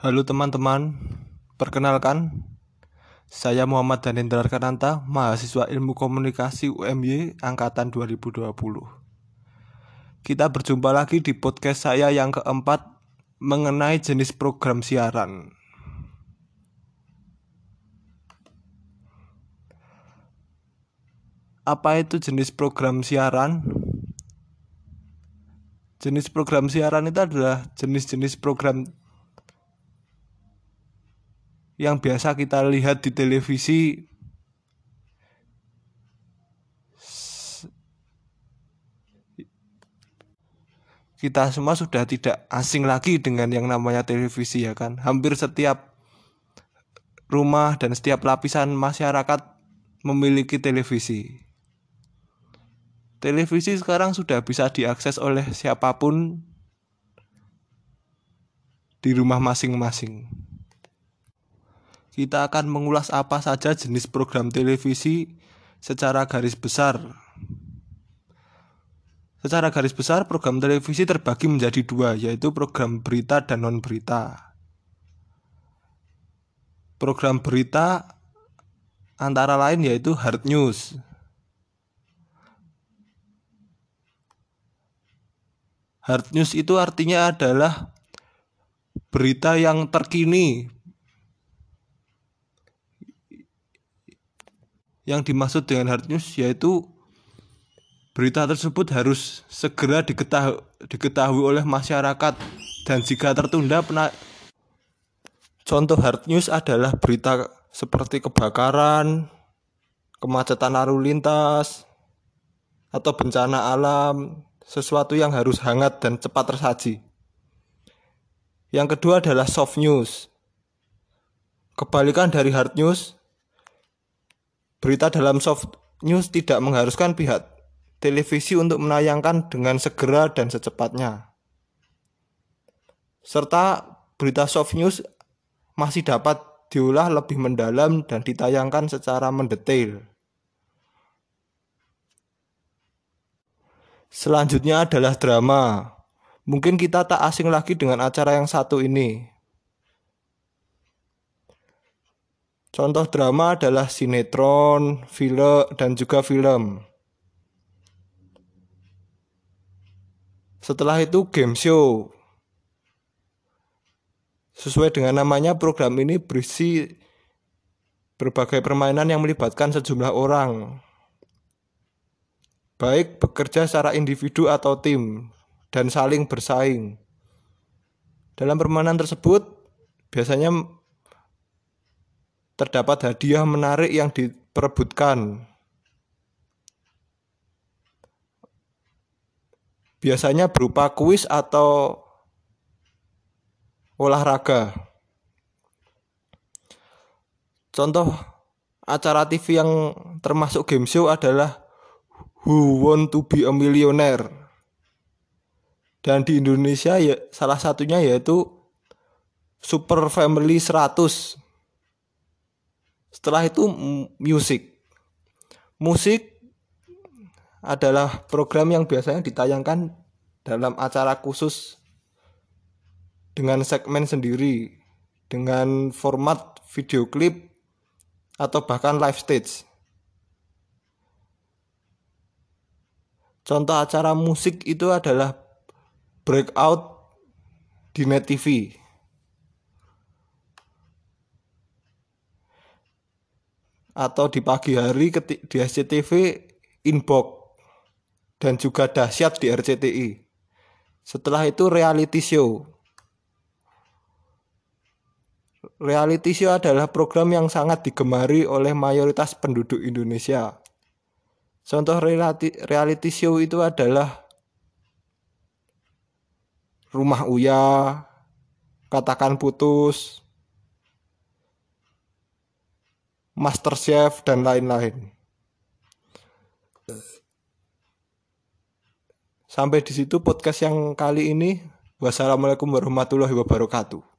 Halo teman-teman, perkenalkan saya Muhammad Danendra Kananta, mahasiswa Ilmu Komunikasi UMY angkatan 2020. Kita berjumpa lagi di podcast saya yang keempat mengenai jenis program siaran. Apa itu jenis program siaran? Jenis program siaran itu adalah jenis-jenis program yang biasa kita lihat di televisi kita semua sudah tidak asing lagi dengan yang namanya televisi ya kan? Hampir setiap rumah dan setiap lapisan masyarakat memiliki televisi. Televisi sekarang sudah bisa diakses oleh siapa pun di rumah masing-masing kita akan mengulas apa saja jenis program televisi secara garis besar. Secara garis besar, program televisi terbagi menjadi dua, yaitu program berita dan non-berita. Program berita antara lain yaitu hard news. Hard news itu artinya adalah berita yang terkini, yang dimaksud dengan hard news yaitu berita tersebut harus segera diketahui, diketahui oleh masyarakat dan jika tertunda pena contoh hard news adalah berita seperti kebakaran, kemacetan lalu lintas, atau bencana alam, sesuatu yang harus hangat dan cepat tersaji. Yang kedua adalah soft news. Kebalikan dari hard news, Berita dalam soft news tidak mengharuskan pihak televisi untuk menayangkan dengan segera dan secepatnya. Serta berita soft news masih dapat diolah lebih mendalam dan ditayangkan secara mendetail. Selanjutnya adalah drama. Mungkin kita tak asing lagi dengan acara yang satu ini, Contoh drama adalah sinetron, film, dan juga film. Setelah itu game show. Sesuai dengan namanya program ini berisi berbagai permainan yang melibatkan sejumlah orang. Baik bekerja secara individu atau tim dan saling bersaing. Dalam permainan tersebut biasanya terdapat hadiah menarik yang diperebutkan. Biasanya berupa kuis atau olahraga. Contoh acara TV yang termasuk game show adalah Who Want to Be a Millionaire. Dan di Indonesia ya salah satunya yaitu Super Family 100 setelah itu musik. Musik adalah program yang biasanya ditayangkan dalam acara khusus dengan segmen sendiri, dengan format video klip atau bahkan live stage. Contoh acara musik itu adalah breakout di Net TV. Atau di pagi hari di SCTV inbox dan juga dahsyat di RCTI. Setelah itu reality show. Reality show adalah program yang sangat digemari oleh mayoritas penduduk Indonesia. Contoh reality, show itu adalah Rumah Uya, Katakan Putus, Master Chef dan lain-lain. Sampai di situ podcast yang kali ini. Wassalamualaikum warahmatullahi wabarakatuh.